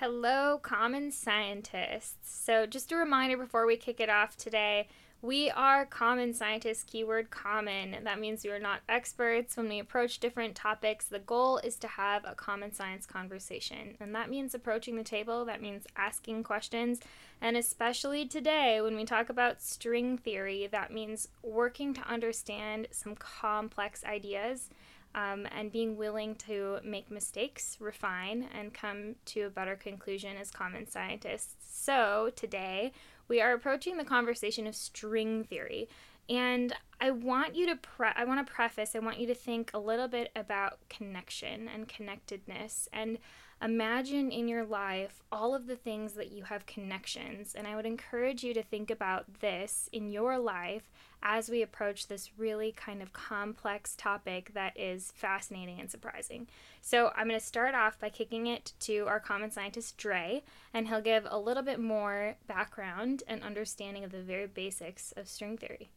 Hello, common scientists. So, just a reminder before we kick it off today, we are common scientists, keyword common. That means we are not experts. When we approach different topics, the goal is to have a common science conversation. And that means approaching the table, that means asking questions. And especially today, when we talk about string theory, that means working to understand some complex ideas um, and being willing to make mistakes, refine, and come to a better conclusion as common scientists. So, today we are approaching the conversation of string theory. And I want you to pre- I want to preface, I want you to think a little bit about connection and connectedness and imagine in your life all of the things that you have connections. And I would encourage you to think about this in your life as we approach this really kind of complex topic that is fascinating and surprising. So, I'm going to start off by kicking it to our common scientist, Dre, and he'll give a little bit more background and understanding of the very basics of string theory.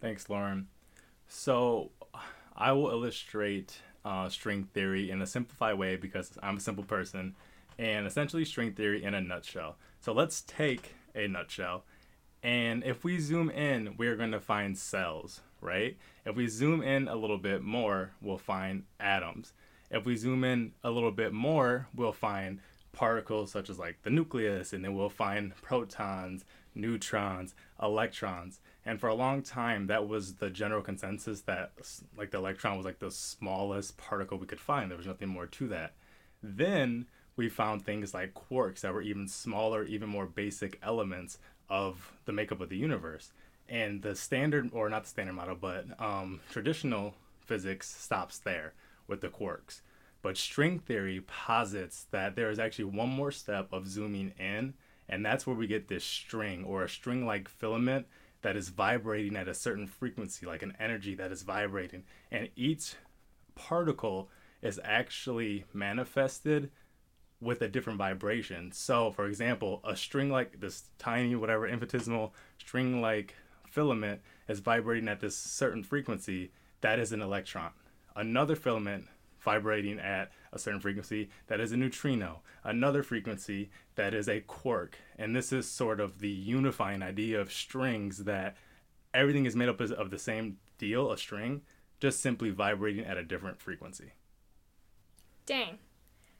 Thanks, Lauren. So, I will illustrate uh, string theory in a simplified way because I'm a simple person, and essentially string theory in a nutshell. So, let's take a nutshell and if we zoom in, we're going to find cells, right? If we zoom in a little bit more, we'll find atoms. If we zoom in a little bit more, we'll find particles such as like the nucleus, and then we'll find protons, neutrons, electrons. And for a long time, that was the general consensus that like the electron was like the smallest particle we could find. There was nothing more to that. Then we found things like quarks that were even smaller, even more basic elements of the makeup of the universe. And the standard, or not the standard model, but um, traditional physics stops there with the quarks. But string theory posits that there is actually one more step of zooming in, and that's where we get this string or a string like filament that is vibrating at a certain frequency, like an energy that is vibrating. And each particle is actually manifested with a different vibration. So, for example, a string like this tiny, whatever, infinitesimal string like filament is vibrating at this certain frequency, that is an electron. Another filament vibrating at a certain frequency, that is a neutrino. Another frequency, that is a quark. And this is sort of the unifying idea of strings that everything is made up of the same deal, a string, just simply vibrating at a different frequency. Dang.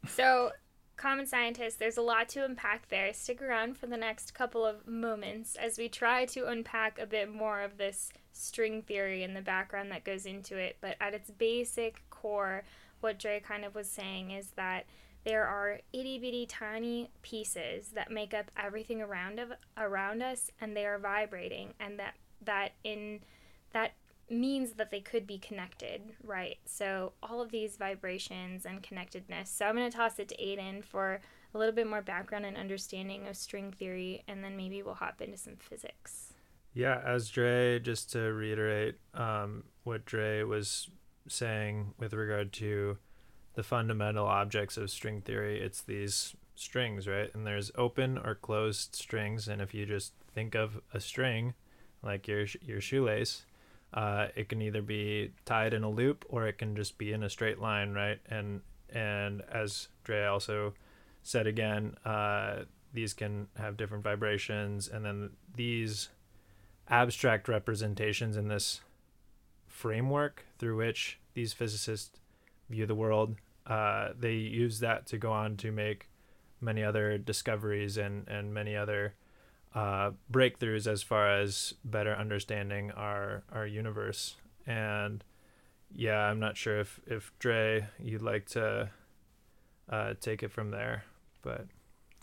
So common scientist, there's a lot to unpack there. Stick around for the next couple of moments as we try to unpack a bit more of this string theory and the background that goes into it. But at its basic core, what Dre kind of was saying is that there are itty bitty tiny pieces that make up everything around of around us and they are vibrating and that that in that means that they could be connected, right? So all of these vibrations and connectedness. So I'm going to toss it to Aiden for a little bit more background and understanding of string theory, and then maybe we'll hop into some physics. Yeah, as Dre, just to reiterate um, what Dre was saying with regard to the fundamental objects of string theory, it's these strings, right? And there's open or closed strings, and if you just think of a string like your your shoelace, uh, it can either be tied in a loop or it can just be in a straight line, right? And and as Dre also said again, uh, these can have different vibrations, and then these abstract representations in this framework through which these physicists view the world, uh, they use that to go on to make many other discoveries and and many other uh, breakthroughs as far as better understanding our our universe. And yeah, I'm not sure if if Dre you'd like to uh, take it from there, but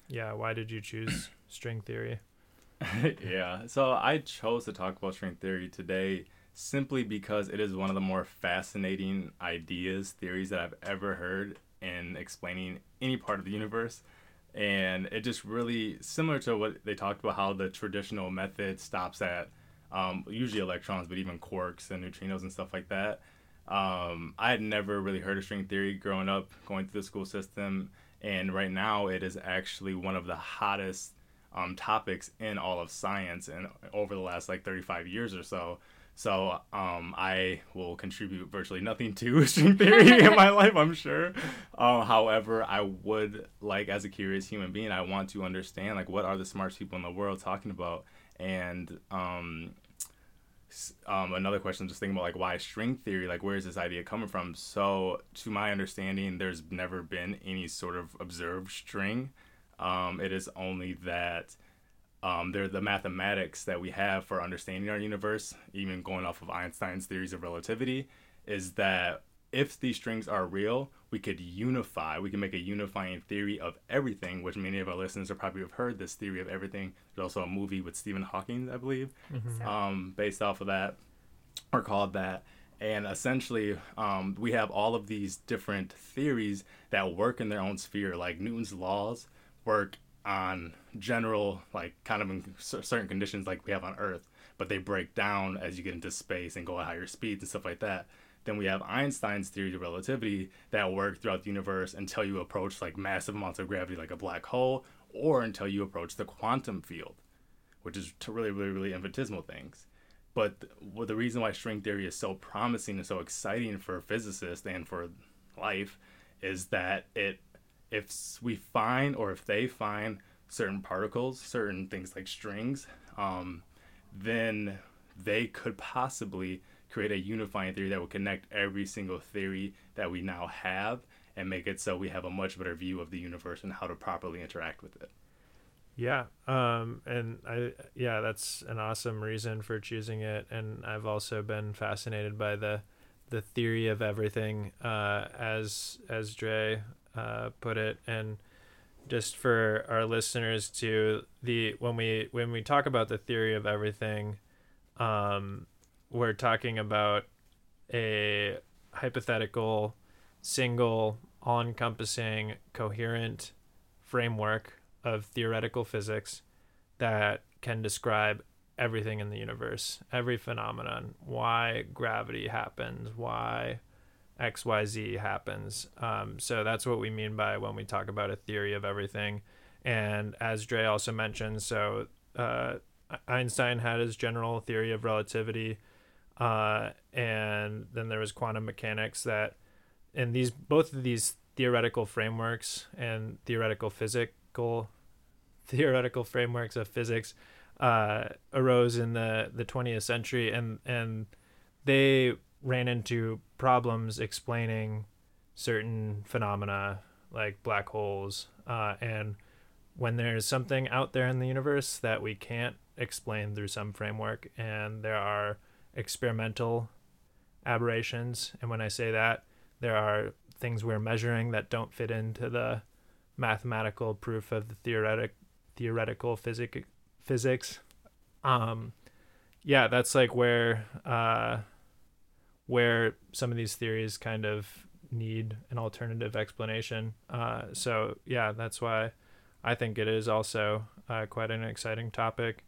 yeah, why did you choose string theory? yeah, so I chose to talk about string theory today simply because it is one of the more fascinating ideas, theories that I've ever heard in explaining any part of the universe. And it just really similar to what they talked about how the traditional method stops at um, usually electrons but even quarks and neutrinos and stuff like that. Um, i had never really heard of string theory growing up going through the school system. And right now it is actually one of the hottest um, topics in all of science and over the last like 35 years or so So um, I will contribute virtually nothing to string theory in my life, I'm sure. Uh, however, I would like, as a curious human being, I want to understand like what are the smartest people in the world talking about, and um, um, another question, just thinking about like why string theory, like where is this idea coming from? So, to my understanding, there's never been any sort of observed string. Um, it is only that um, they're the mathematics that we have for understanding our universe, even going off of Einstein's theories of relativity, is that if these strings are real, we could unify, we can make a unifying theory of everything, which many of our listeners are probably have heard this theory of everything. There's also a movie with Stephen Hawking, I believe, mm-hmm. um, based off of that, or called that. And essentially, um, we have all of these different theories that work in their own sphere, like Newton's laws work on general, like kind of in certain conditions like we have on Earth, but they break down as you get into space and go at higher speeds and stuff like that. Then we have Einstein's theory of relativity that work throughout the universe until you approach like massive amounts of gravity, like a black hole, or until you approach the quantum field, which is to really, really, really infinitesimal things. But the reason why string theory is so promising and so exciting for physicists and for life is that it if we find or if they find certain particles, certain things like strings, um, then they could possibly create a unifying theory that will connect every single theory that we now have and make it so we have a much better view of the universe and how to properly interact with it. Yeah, um, and I yeah, that's an awesome reason for choosing it, and I've also been fascinated by the the theory of everything, uh, as as Dre uh, put it, and just for our listeners to the when we when we talk about the theory of everything, um, we're talking about a hypothetical, single, all-encompassing, coherent framework of theoretical physics that can describe everything in the universe, every phenomenon, why gravity happens, why XYZ happens. Um, so that's what we mean by when we talk about a theory of everything. And as Dre also mentioned, so uh, Einstein had his general theory of relativity, uh, and then there was quantum mechanics that, and these both of these theoretical frameworks and theoretical physical theoretical frameworks of physics uh, arose in the the 20th century, and and they ran into problems explaining certain phenomena like black holes uh, and when there's something out there in the universe that we can't explain through some framework and there are experimental aberrations and when i say that there are things we're measuring that don't fit into the mathematical proof of the theoretic theoretical physic physics um yeah that's like where uh where some of these theories kind of need an alternative explanation. Uh, so yeah, that's why I think it is also uh, quite an exciting topic.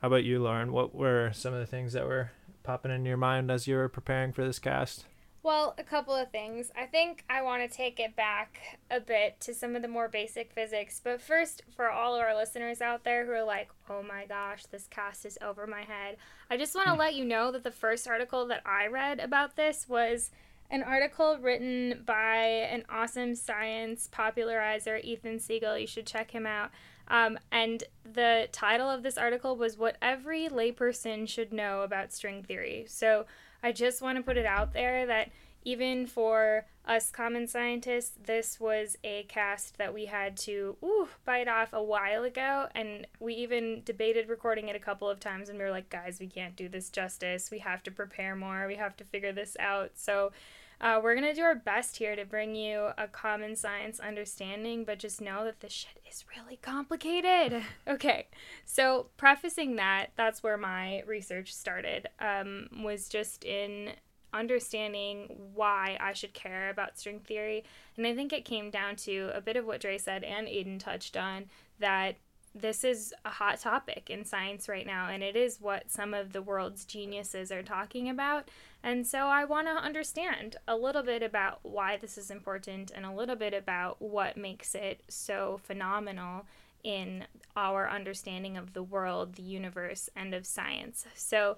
How about you, Lauren? What were some of the things that were popping in your mind as you were preparing for this cast? Well, a couple of things. I think I want to take it back a bit to some of the more basic physics. But first, for all of our listeners out there who are like, oh my gosh, this cast is over my head, I just want to hmm. let you know that the first article that I read about this was an article written by an awesome science popularizer, Ethan Siegel. You should check him out. Um, and the title of this article was What Every Layperson Should Know About String Theory. So I just want to put it out there that even for us common scientists, this was a cast that we had to ooh, bite off a while ago. And we even debated recording it a couple of times, and we were like, guys, we can't do this justice. We have to prepare more. We have to figure this out. So uh, we're going to do our best here to bring you a common science understanding, but just know that this shit is really complicated. Okay, so prefacing that, that's where my research started, um, was just in understanding why I should care about string theory. And I think it came down to a bit of what Dre said and Aiden touched on that this is a hot topic in science right now, and it is what some of the world's geniuses are talking about. And so I want to understand a little bit about why this is important and a little bit about what makes it so phenomenal in our understanding of the world, the universe, and of science. So,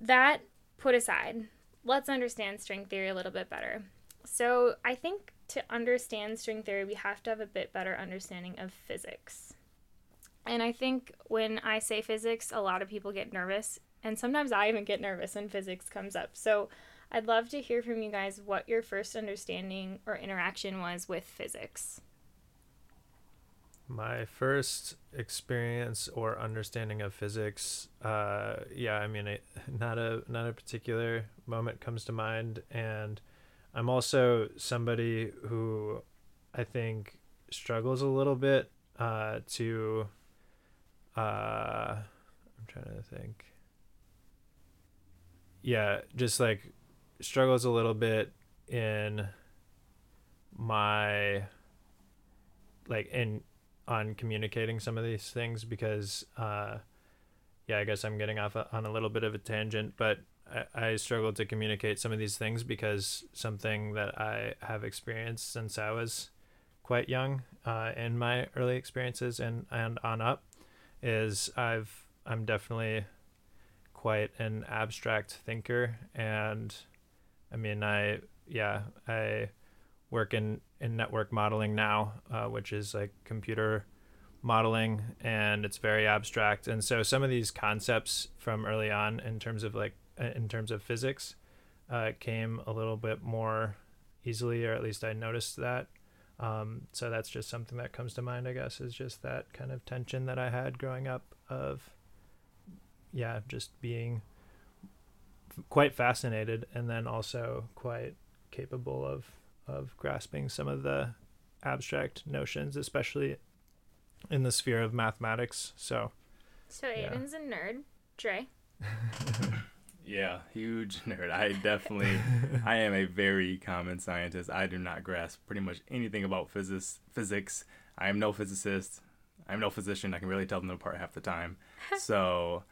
that put aside, let's understand string theory a little bit better. So, I think to understand string theory, we have to have a bit better understanding of physics. And I think when I say physics, a lot of people get nervous. And sometimes I even get nervous when physics comes up. So, I'd love to hear from you guys what your first understanding or interaction was with physics. My first experience or understanding of physics, uh, yeah, I mean, it, not a not a particular moment comes to mind, and I'm also somebody who I think struggles a little bit uh, to. Uh, I'm trying to think. Yeah, just like struggles a little bit in my like in on communicating some of these things because uh yeah i guess i'm getting off a, on a little bit of a tangent but I, I struggle to communicate some of these things because something that i have experienced since i was quite young uh, in my early experiences and and on up is i've i'm definitely quite an abstract thinker and i mean i yeah i work in in network modeling now, uh, which is like computer modeling, and it's very abstract. And so some of these concepts from early on, in terms of like uh, in terms of physics, uh, came a little bit more easily, or at least I noticed that. Um, so that's just something that comes to mind, I guess, is just that kind of tension that I had growing up of, yeah, just being quite fascinated and then also quite capable of of grasping some of the abstract notions, especially in the sphere of mathematics. So, so Aiden's yeah. a nerd. Dre. yeah, huge nerd. I definitely, I am a very common scientist. I do not grasp pretty much anything about physics. Physics. I am no physicist. I'm no physician. I can really tell them apart half the time. so,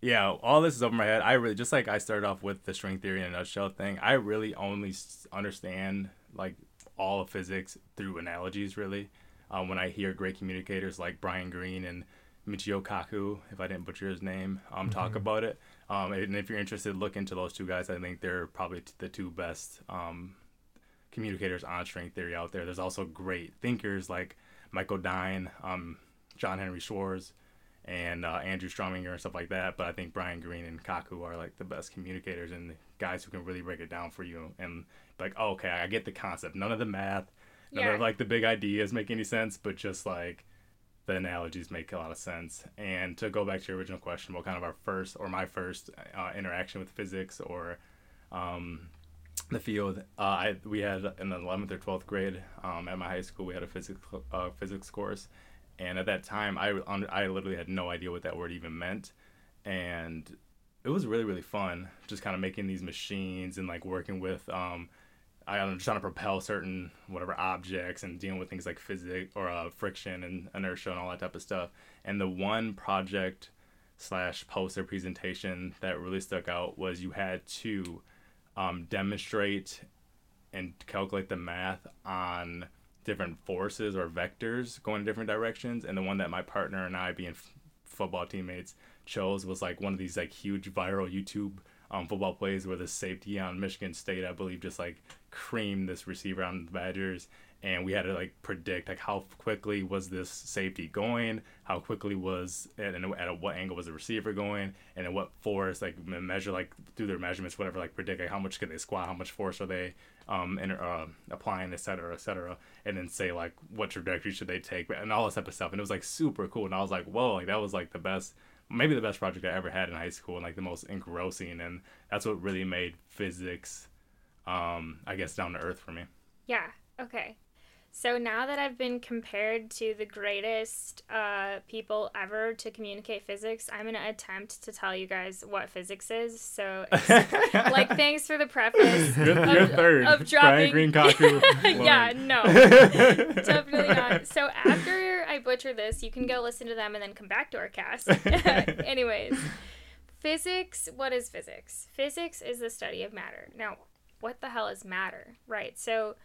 yeah, all this is over my head. I really just like I started off with the string theory in a nutshell thing. I really only understand like all of physics through analogies, really. Um, when I hear great communicators like Brian Greene and Michio Kaku, if I didn't butcher his name, um, mm-hmm. talk about it. Um, and if you're interested, look into those two guys. I think they're probably the two best um, communicators on string theory out there. There's also great thinkers like Michael Dine, um, John Henry Schwarz, and uh, Andrew Strominger and stuff like that. But I think Brian Greene and Kaku are like the best communicators and the guys who can really break it down for you and like, oh, okay, I get the concept. None of the math, none yeah. of like the big ideas make any sense, but just like the analogies make a lot of sense. And to go back to your original question, what kind of our first or my first uh, interaction with physics or um, the field, uh, I we had in the 11th or 12th grade um, at my high school, we had a physics uh, physics course and at that time I I literally had no idea what that word even meant, and it was really really fun just kind of making these machines and like working with um I'm trying to propel certain whatever objects and dealing with things like physics or uh, friction and inertia and all that type of stuff. And the one project slash poster presentation that really stuck out was you had to um, demonstrate and calculate the math on different forces or vectors going in different directions. And the one that my partner and I, being f- football teammates, chose was like one of these like huge viral YouTube um, football plays where the safety on Michigan State, I believe, just like creamed this receiver on the Badgers. And we had to like predict like how quickly was this safety going, how quickly was and at, at what angle was the receiver going, and at what force like measure like through their measurements whatever like predict like how much can they squat, how much force are they um, and uh, applying, et cetera, et cetera, and then say like what trajectory should they take, and all this type of stuff. And it was like super cool, and I was like, whoa, like that was like the best, maybe the best project I ever had in high school, and like the most engrossing, and that's what really made physics, um, I guess, down to earth for me. Yeah. Okay. So now that I've been compared to the greatest uh, people ever to communicate physics, I'm gonna attempt to tell you guys what physics is. So, like, thanks for the preface. You're, of, you're third. Of dropping. Brian Greene yeah, no, definitely not. So after I butcher this, you can go listen to them and then come back to our cast. Anyways, physics. What is physics? Physics is the study of matter. Now, what the hell is matter? Right. So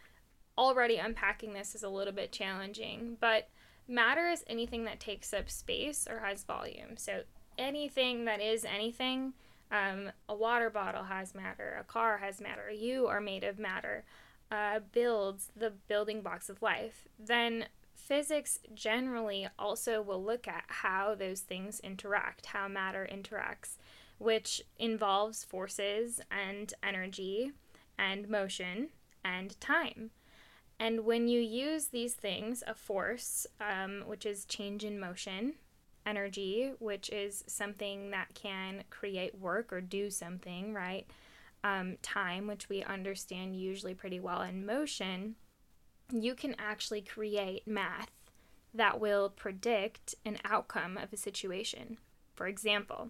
already unpacking this is a little bit challenging, but matter is anything that takes up space or has volume. So anything that is anything Um, a water bottle has matter, a car has matter, you are made of matter, uh, builds the building blocks of life. Then physics generally also will look at how those things interact, how matter interacts, which involves forces and energy and motion and time. And when you use these things, a force, um, which is change in motion, energy, which is something that can create work or do something, right? Um, time, which we understand usually pretty well, in motion, you can actually create math that will predict an outcome of a situation. For example,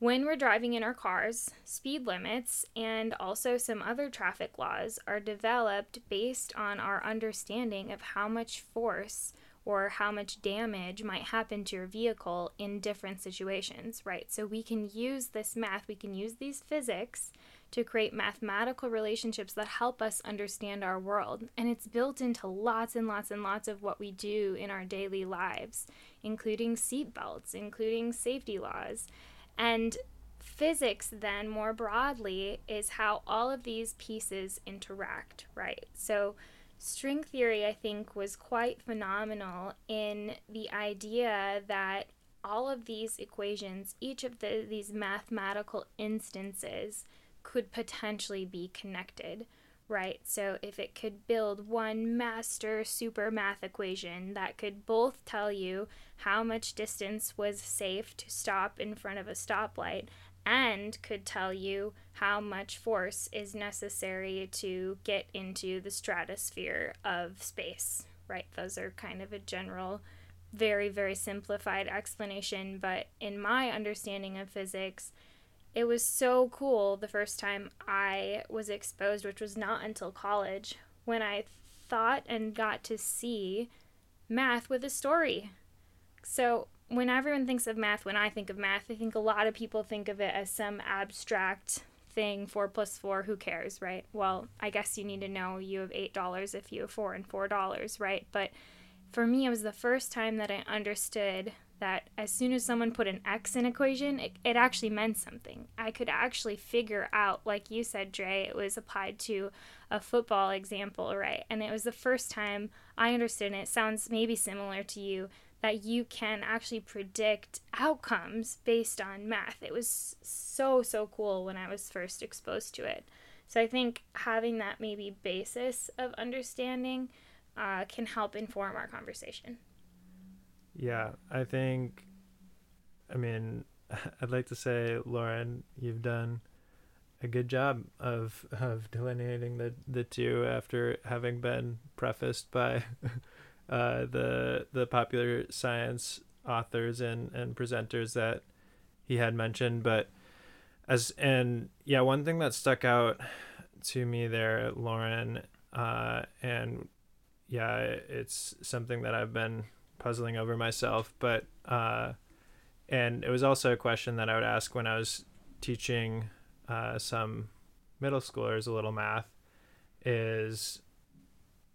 when we're driving in our cars, speed limits and also some other traffic laws are developed based on our understanding of how much force or how much damage might happen to your vehicle in different situations, right? So we can use this math, we can use these physics to create mathematical relationships that help us understand our world. And it's built into lots and lots and lots of what we do in our daily lives, including seatbelts, including safety laws. And physics, then, more broadly, is how all of these pieces interact, right? So, string theory, I think, was quite phenomenal in the idea that all of these equations, each of the, these mathematical instances, could potentially be connected right? So if it could build one master super math equation that could both tell you how much distance was safe to stop in front of a stoplight and could tell you how much force is necessary to get into the stratosphere of space, right? Those are kind of a general very very simplified explanation, but in my understanding of physics, it was so cool the first time I was exposed, which was not until college, when I thought and got to see math with a story. So, when everyone thinks of math, when I think of math, I think a lot of people think of it as some abstract thing four plus four, who cares, right? Well, I guess you need to know you have $8 if you have four and $4, right? But for me, it was the first time that I understood that as soon as someone put an x in equation, it, it actually meant something. I could actually figure out, like you said, Dre, it was applied to a football example, right? And it was the first time I understood, and it sounds maybe similar to you, that you can actually predict outcomes based on math. It was so, so cool when I was first exposed to it. So I think having that maybe basis of understanding uh, can help inform our conversation. Yeah, I think, I mean, I'd like to say, Lauren, you've done a good job of of delineating the the two after having been prefaced by uh, the the popular science authors and and presenters that he had mentioned. But as and yeah, one thing that stuck out to me there, Lauren, uh, and yeah, it's something that I've been puzzling over myself. But uh, and it was also a question that I would ask when I was teaching uh, some middle schoolers a little math. Is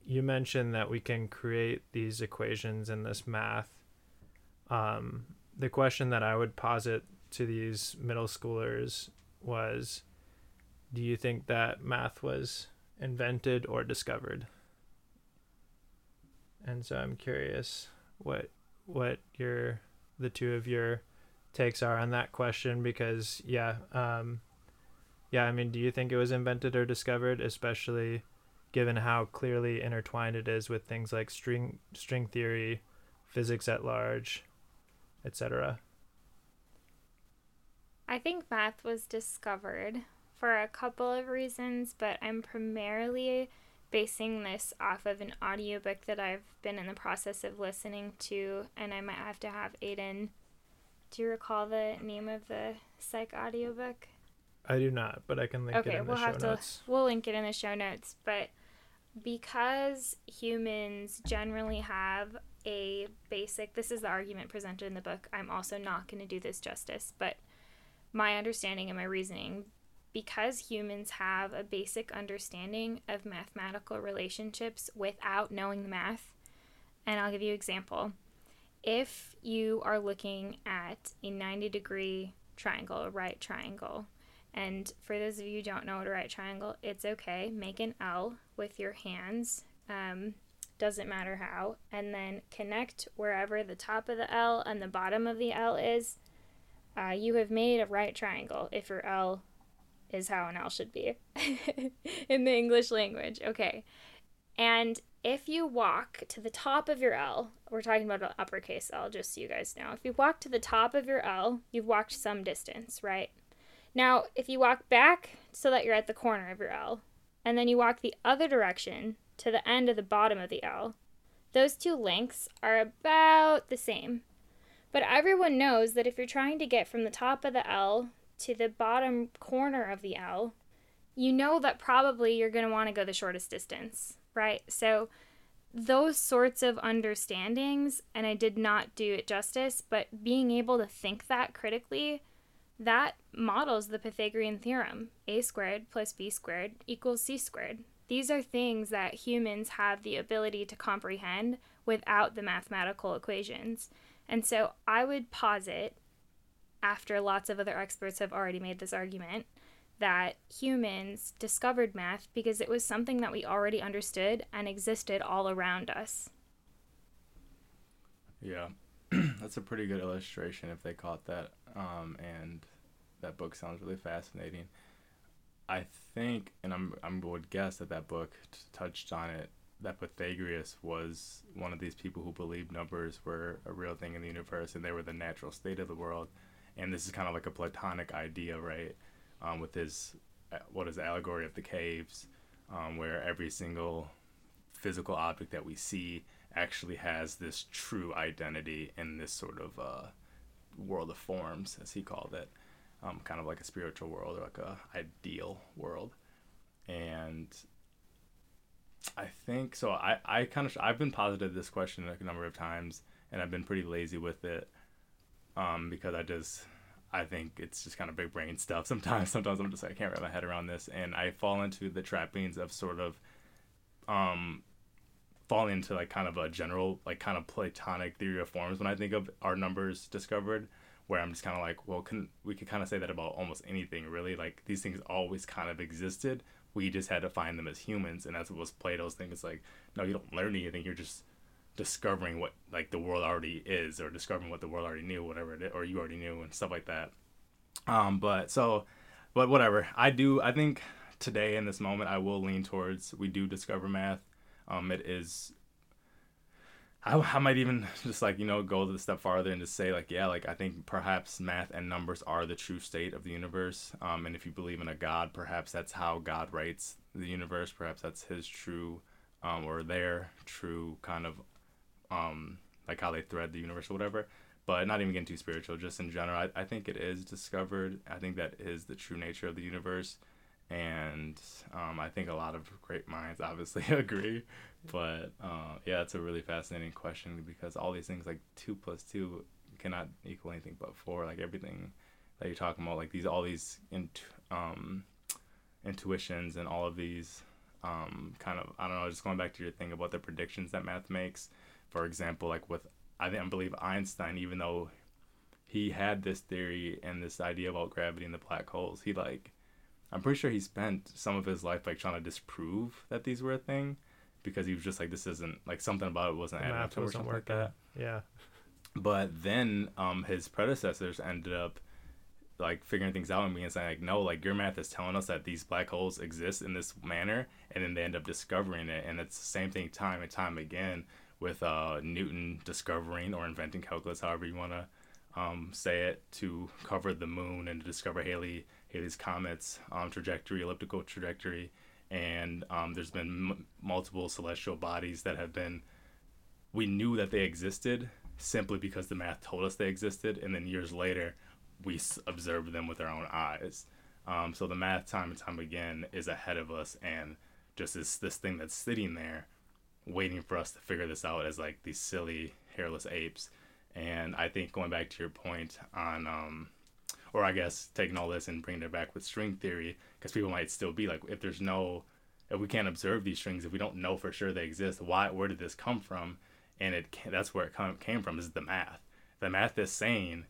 you mentioned that we can create these equations in this math. Um, the question that I would posit to these middle schoolers was do you think that math was invented or discovered? And so I'm curious what what your the two of your takes are on that question because yeah um yeah i mean do you think it was invented or discovered especially given how clearly intertwined it is with things like string string theory physics at large etc i think math was discovered for a couple of reasons but i'm primarily basing this off of an audiobook that I've been in the process of listening to, and I might have to have Aiden. Do you recall the name of the psych audiobook? I do not, but I can link okay, it in we'll the show have notes. To, we'll link it in the show notes. But because humans generally have a basic, this is the argument presented in the book. I'm also not going to do this justice, but my understanding and my reasoning because humans have a basic understanding of mathematical relationships without knowing the math. And I'll give you an example. If you are looking at a 90 degree triangle, a right triangle. And for those of you who don't know what a right triangle, it's okay. Make an L with your hands. Um, doesn't matter how. And then connect wherever the top of the L and the bottom of the L is. Uh, you have made a right triangle if your L is how an L should be in the English language. Okay. And if you walk to the top of your L, we're talking about an uppercase L, just so you guys know. If you walk to the top of your L, you've walked some distance, right? Now, if you walk back so that you're at the corner of your L, and then you walk the other direction to the end of the bottom of the L, those two lengths are about the same. But everyone knows that if you're trying to get from the top of the L to the bottom corner of the L, you know that probably you're going to want to go the shortest distance, right? So, those sorts of understandings, and I did not do it justice, but being able to think that critically, that models the Pythagorean theorem a squared plus b squared equals c squared. These are things that humans have the ability to comprehend without the mathematical equations. And so I would posit, after lots of other experts have already made this argument, that humans discovered math because it was something that we already understood and existed all around us. Yeah, that's a pretty good illustration if they caught that. Um, and that book sounds really fascinating. I think, and I'm I would guess that that book t- touched on it. That Pythagoras was one of these people who believed numbers were a real thing in the universe and they were the natural state of the world. And this is kind of like a Platonic idea, right? um, with his uh, what is the allegory of the caves, um, where every single physical object that we see actually has this true identity in this sort of uh, world of forms, as he called it, um, kind of like a spiritual world or like a ideal world, and I think so. I, I kind of I've been posited this question a number of times, and I've been pretty lazy with it, um, because I just I think it's just kind of big brain stuff. Sometimes, sometimes I'm just like, I can't wrap my head around this, and I fall into the trappings of sort of, um, falling into like kind of a general, like kind of Platonic theory of forms when I think of our numbers discovered, where I'm just kind of like, well, can we could kind of say that about almost anything really? Like these things always kind of existed. We just had to find them as humans, and that's what was Plato's thing. It's like, no, you don't learn anything. You're just discovering what like the world already is or discovering what the world already knew whatever it is, or you already knew and stuff like that. Um but so but whatever. I do i think today in this moment i will lean towards we do discover math. Um it is I, I might even just like you know go a step farther and just say like yeah like i think perhaps math and numbers are the true state of the universe. Um, and if you believe in a god perhaps that's how god writes the universe. Perhaps that's his true um, or their true kind of um, like how they thread the universe or whatever. But not even getting too spiritual, just in general, I, I think it is discovered. I think that is the true nature of the universe. And um, I think a lot of great minds obviously agree. But uh, yeah, it's a really fascinating question because all these things like two plus two cannot equal anything but four. Like everything that you're talking about, like these, all these int- um, intuitions and all of these um, kind of, I don't know, just going back to your thing about the predictions that math makes for example, like with I I believe Einstein, even though he had this theory and this idea about gravity and the black holes, he like I'm pretty sure he spent some of his life like trying to disprove that these were a thing because he was just like this isn't like something about it wasn't adding up to or something like that. Yeah. But then um his predecessors ended up like figuring things out and being saying like no like your math is telling us that these black holes exist in this manner and then they end up discovering it and it's the same thing time and time again with uh, Newton discovering or inventing calculus, however you want to um, say it, to cover the moon and to discover Halley Halley's comet's um, trajectory, elliptical trajectory, and um, there's been m- multiple celestial bodies that have been. We knew that they existed simply because the math told us they existed, and then years later, we s- observed them with our own eyes. Um, so the math, time and time again, is ahead of us, and just this this thing that's sitting there waiting for us to figure this out as like these silly hairless apes. And I think going back to your point on, um, or I guess taking all this and bringing it back with string theory, because people might still be like, if there's no, if we can't observe these strings, if we don't know for sure they exist, why, where did this come from? And it that's where it come, came from is the math. The math is saying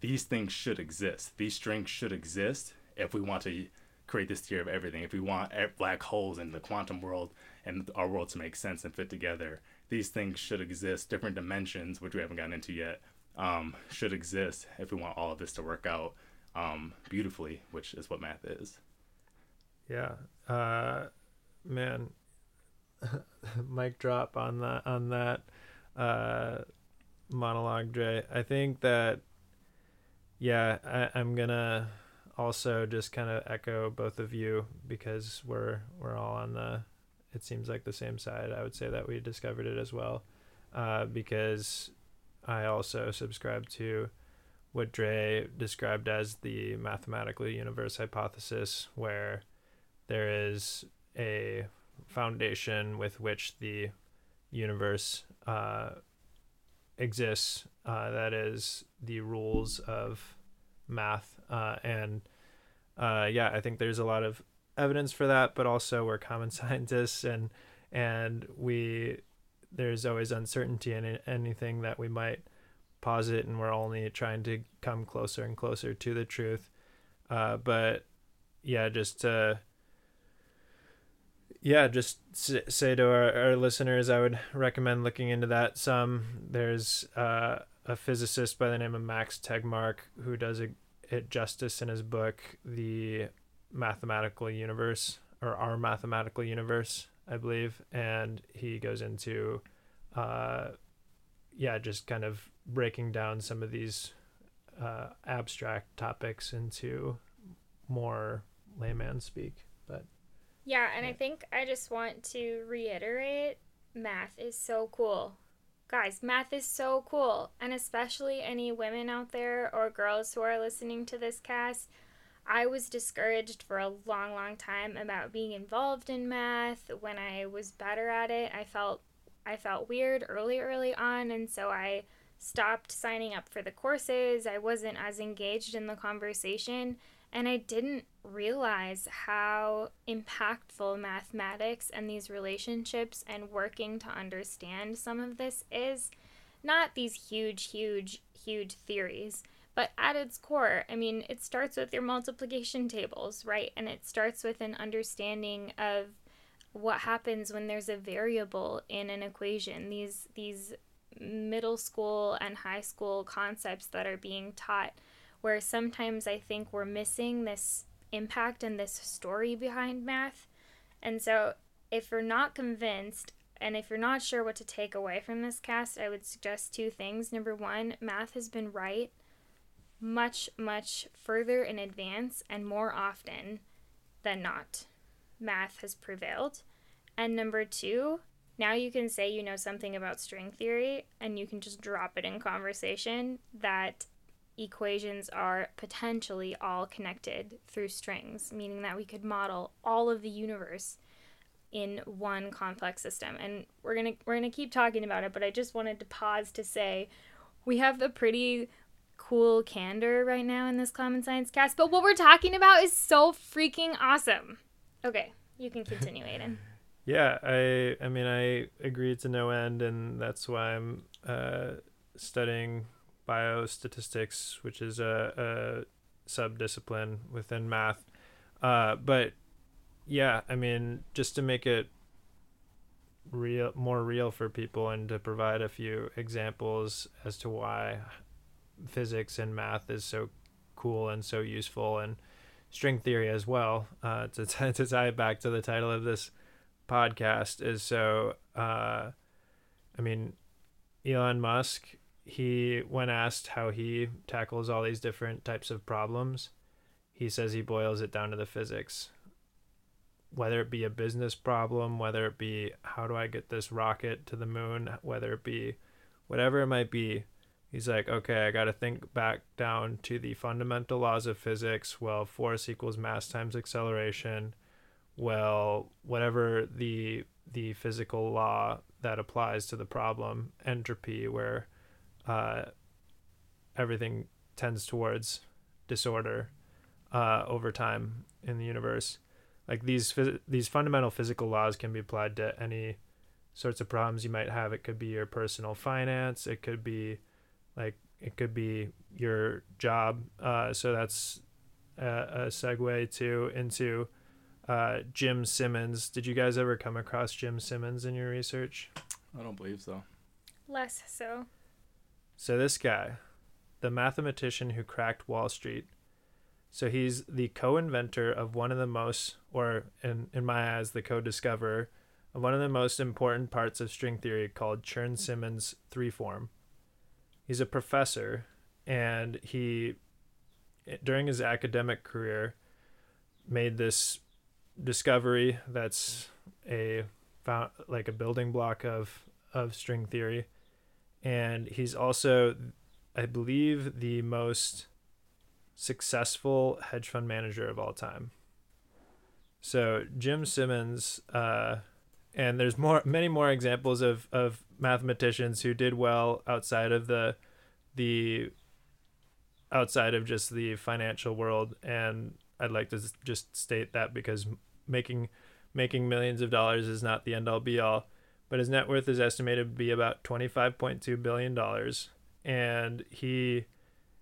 these things should exist. These strings should exist if we want to create this theory of everything. If we want black holes in the quantum world and our world to make sense and fit together, these things should exist. Different dimensions, which we haven't gotten into yet, um, should exist if we want all of this to work out um, beautifully, which is what math is. Yeah, uh, man, mic drop on that on that uh, monologue, Dre. I think that yeah, I, I'm gonna also just kind of echo both of you because we're we're all on the it seems like the same side. I would say that we discovered it as well, uh, because I also subscribe to what Dre described as the mathematical universe hypothesis, where there is a foundation with which the universe uh, exists. Uh, that is the rules of math, uh, and uh, yeah, I think there's a lot of evidence for that, but also we're common scientists and and we there's always uncertainty in anything that we might posit, and we're only trying to come closer and closer to the truth. Uh, but yeah, just to yeah, just say to our, our listeners, I would recommend looking into that some. There's uh, a physicist by the name of Max Tegmark who does a, it justice in his book, The Mathematical Universe, or Our Mathematical Universe, I believe. And he goes into, uh, yeah, just kind of breaking down some of these uh, abstract topics into more layman speak. But yeah, and yeah. I think I just want to reiterate math is so cool. Guys, math is so cool. And especially any women out there or girls who are listening to this cast, I was discouraged for a long, long time about being involved in math. When I was better at it, I felt I felt weird early early on and so I stopped signing up for the courses. I wasn't as engaged in the conversation and I didn't realize how impactful mathematics and these relationships and working to understand some of this is. Not these huge, huge, huge theories, but at its core, I mean, it starts with your multiplication tables, right? And it starts with an understanding of what happens when there's a variable in an equation. These these middle school and high school concepts that are being taught where sometimes I think we're missing this impact and this story behind math. And so, if you're not convinced and if you're not sure what to take away from this cast, I would suggest two things. Number one, math has been right much, much further in advance and more often than not. Math has prevailed. And number two, now you can say you know something about string theory and you can just drop it in conversation that equations are potentially all connected through strings, meaning that we could model all of the universe in one complex system. And we're going to we're going to keep talking about it, but I just wanted to pause to say we have a pretty cool candor right now in this common science cast, but what we're talking about is so freaking awesome. Okay, you can continue, Aiden. yeah, I I mean I agree to no end and that's why I'm uh studying biostatistics, which is a, a subdiscipline within math. Uh, but yeah, I mean, just to make it real, more real for people, and to provide a few examples as to why physics and math is so cool and so useful, and string theory as well. Uh, to t- to tie it back to the title of this podcast is so. Uh, I mean, Elon Musk he when asked how he tackles all these different types of problems he says he boils it down to the physics whether it be a business problem whether it be how do i get this rocket to the moon whether it be whatever it might be he's like okay i got to think back down to the fundamental laws of physics well force equals mass times acceleration well whatever the the physical law that applies to the problem entropy where uh, everything tends towards disorder uh, over time in the universe. Like these phys- these fundamental physical laws can be applied to any sorts of problems you might have. It could be your personal finance. It could be like it could be your job. Uh, so that's a, a segue to into uh, Jim Simons. Did you guys ever come across Jim Simons in your research? I don't believe so. Less so. So this guy, the mathematician who cracked Wall Street. So he's the co-inventor of one of the most, or in in my eyes, the co-discoverer of one of the most important parts of string theory called Chern-Simons three form. He's a professor, and he, during his academic career, made this discovery that's a like a building block of of string theory. And he's also i believe the most successful hedge fund manager of all time. So Jim Simons uh, and there's more many more examples of of mathematicians who did well outside of the the outside of just the financial world. And i'd like to just state that because making making millions of dollars is not the end all be all, but his net worth is estimated to be about 25.2 billion dollars. And he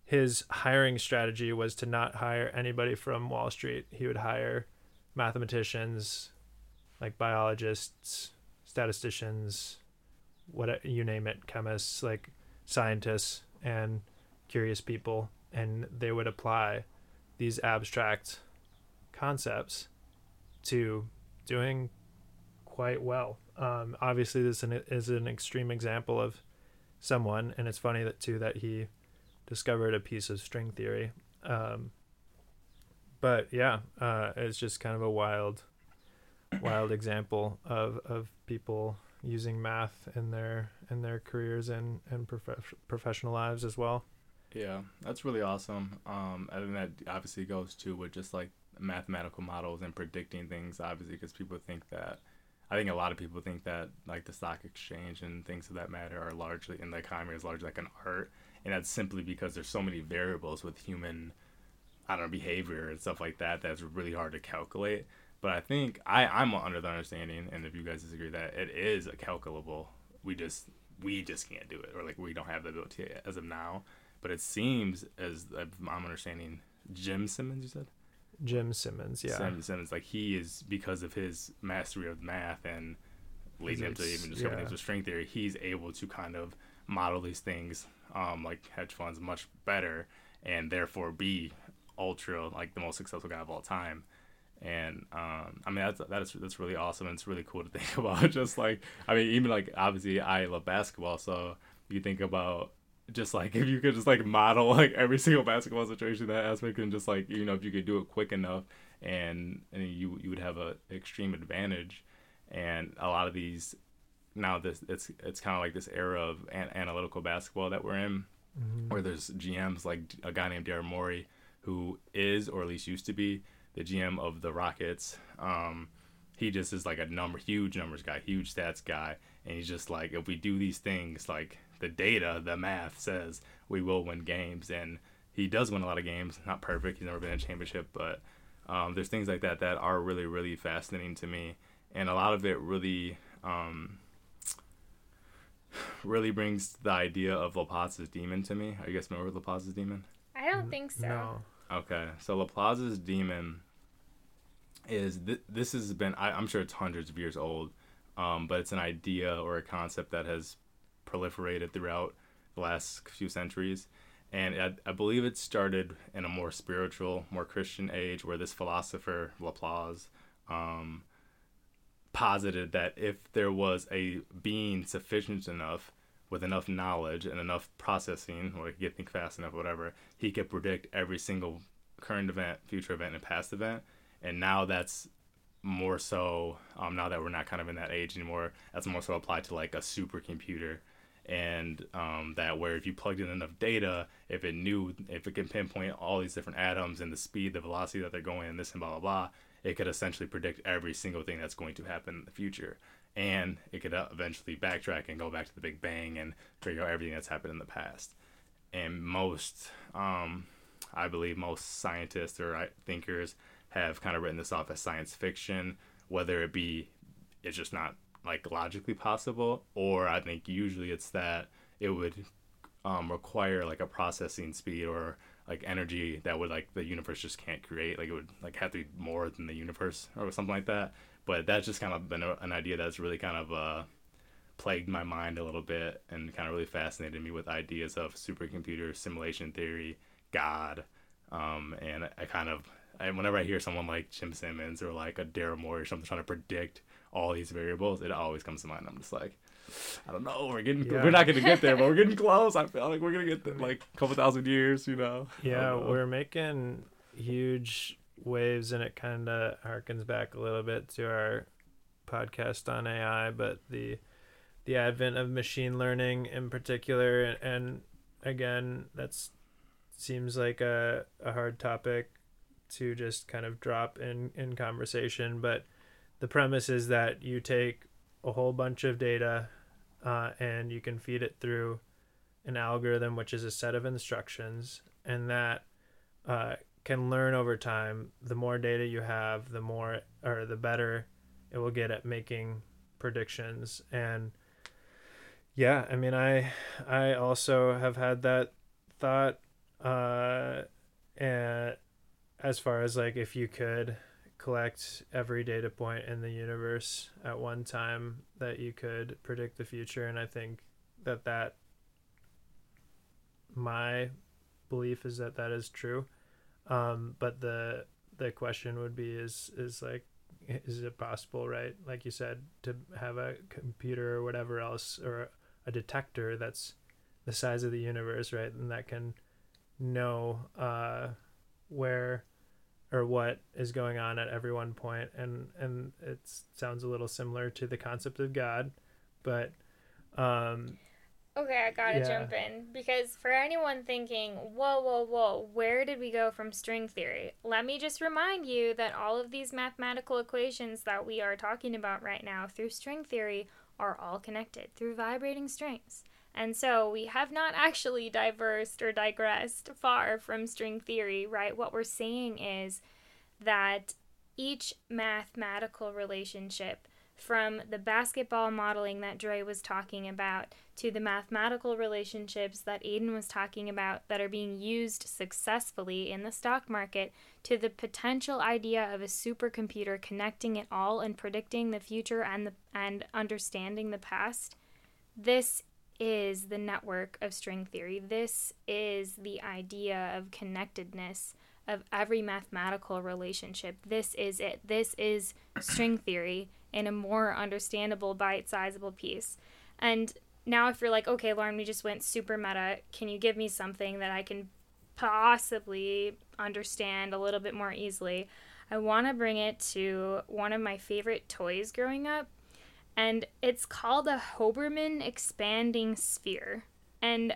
his hiring strategy was to not hire anybody from Wall Street. He would hire mathematicians, like biologists, statisticians, what you name it, chemists, like scientists and curious people and they would apply these abstract concepts to doing quite well. Um, obviously, this is an extreme example of someone, and it's funny that too that he discovered a piece of string theory. Um, but yeah, uh, it's just kind of a wild, wild example of of people using math in their in their careers and and prof- professional lives as well. Yeah, that's really awesome. Um, and that obviously goes to with just like mathematical models and predicting things obviously because people think that i think a lot of people think that like the stock exchange and things of that matter are largely in the economy is largely like an art and that's simply because there's so many variables with human i don't know behavior and stuff like that that's really hard to calculate but i think i i'm under the understanding and if you guys disagree that it is calculable we just we just can't do it or like we don't have the ability as of now but it seems as i'm understanding Jim Simons you said Jim Simons, yeah. Simons, like he is because of his mastery of math and leading him to even discover yeah. things with string theory, he's able to kind of model these things, um, like hedge funds, much better, and therefore be ultra like the most successful guy of all time. And um, I mean that's that's that's really awesome and it's really cool to think about. Just like I mean, even like obviously I love basketball, so you think about just like if you could just like model like every single basketball situation that aspect and just like you know if you could do it quick enough and and you you would have a extreme advantage and a lot of these now this it's it's kind of like this era of an- analytical basketball that we're in mm-hmm. where there's GMs like a guy named Daryl Morey who is or at least used to be the GM of the Rockets um he just is like a number huge numbers guy huge stats guy and he's just like if we do these things like the data, the math says we will win games, and he does win a lot of games. Not perfect; he's never been in a championship, but um, there's things like that that are really, really fascinating to me, and a lot of it really, um, really brings the idea of Laplace's demon to me. Are you guys familiar with Laplace's demon? I don't think so. No. Okay, so Laplace's demon is th- this has been I, am sure it's hundreds of years old, um, but it's an idea or a concept that has proliferated throughout the last few centuries. And I, I, believe it started in a more spiritual, more Christian age where this philosopher, Laplace, um, posited that if there was a being sufficient enough with enough knowledge and enough processing, or think fast enough, whatever, he could predict every single current event, future event, and past event. And now that's more so, um, now that we're not kind of in that age anymore, that's more so applied to like a supercomputer and um, that where if you plugged in enough data, if it knew, if it can pinpoint all these different atoms and the speed, the velocity that they're going, and this and blah blah blah, it could essentially predict every single thing that's going to happen in the future, and it could uh, eventually backtrack and go back to the Big Bang and figure out everything that's happened in the past. And most, um, I believe, most scientists or thinkers have kind of written this off as science fiction, whether it be it's just not like logically possible, or I think usually it's that it would um, require like a processing speed or like energy that would like the universe just can't create. Like it would like have to be more than the universe or something like that. But that's just kind of been a, an idea that's really kind of uh, plagued my mind a little bit and kind of really fascinated me with ideas of supercomputer simulation theory, God, um, and I kind of I, whenever I hear someone like Jim Simons or like a Daryl Morey or something trying to predict all these variables, it always comes to mind. I'm just like, I don't know. We're getting yeah. we're not gonna get there, but we're getting close. I feel like we're gonna get there, like a couple thousand years, you know. Yeah, we're making huge waves, and it kind of harkens back a little bit to our podcast on AI, but the the advent of machine learning in particular, and, and again, that's seems like a, a hard topic to just kind of drop in in conversation, but the premise is that you take a whole bunch of data uh, and you can feed it through an algorithm, which is a set of instructions, and that uh, can learn over time. The more data you have, the more or the better it will get at making predictions. And yeah, I mean, I I also have had that thought, uh, and as far as like if you could collect every data point in the universe at one time that you could predict the future and i think that that my belief is that that is true um, but the the question would be is is like is it possible right? Like you said to have a computer or whatever else or a detector that's the size of the universe right? And that can know uh, where or what is going on at every one point and and it sounds a little similar to the concept of god but um okay i gotta yeah. jump in because for anyone thinking whoa whoa whoa where did we go from string theory let me just remind you that all of these mathematical equations that we are talking about right now through string theory are all connected through vibrating strings and so we have not actually diversed or digressed far from string theory, right? What we're saying is that each mathematical relationship, from the basketball modeling that Dre was talking about to the mathematical relationships that Aiden was talking about that are being used successfully in the stock market, to the potential idea of a supercomputer connecting it all and predicting the future and the, and understanding the past. This is the network of string theory. This is the idea of connectedness of every mathematical relationship. This is it. This is string theory in a more understandable, bite sizable piece. And now, if you're like, okay, Lauren, we just went super meta, can you give me something that I can possibly understand a little bit more easily? I want to bring it to one of my favorite toys growing up, and it's called a Hoberman expanding sphere. And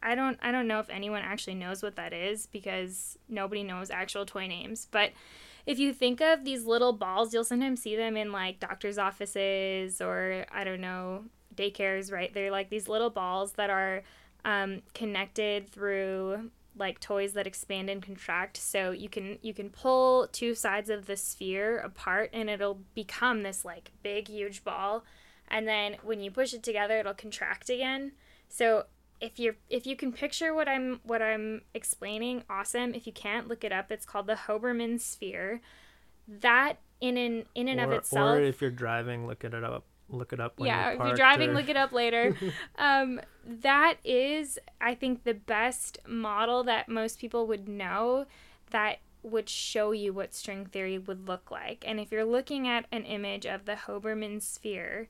I don't I don't know if anyone actually knows what that is because nobody knows actual toy names, but if you think of these little balls, you'll sometimes see them in like doctors' offices or I don't know, daycares, right? They're like these little balls that are um, connected through like toys that expand and contract. So you can you can pull two sides of the sphere apart and it'll become this like big huge ball. And then when you push it together it'll contract again. So if you're if you can picture what i'm what i'm explaining awesome. If you can't look it up. It's called the hoberman sphere. That in an in and or, of itself or if you're driving look it up look it up. yeah, you're if you're driving, or... look it up later. um, that is, I think, the best model that most people would know that would show you what string theory would look like. And if you're looking at an image of the Hoberman sphere,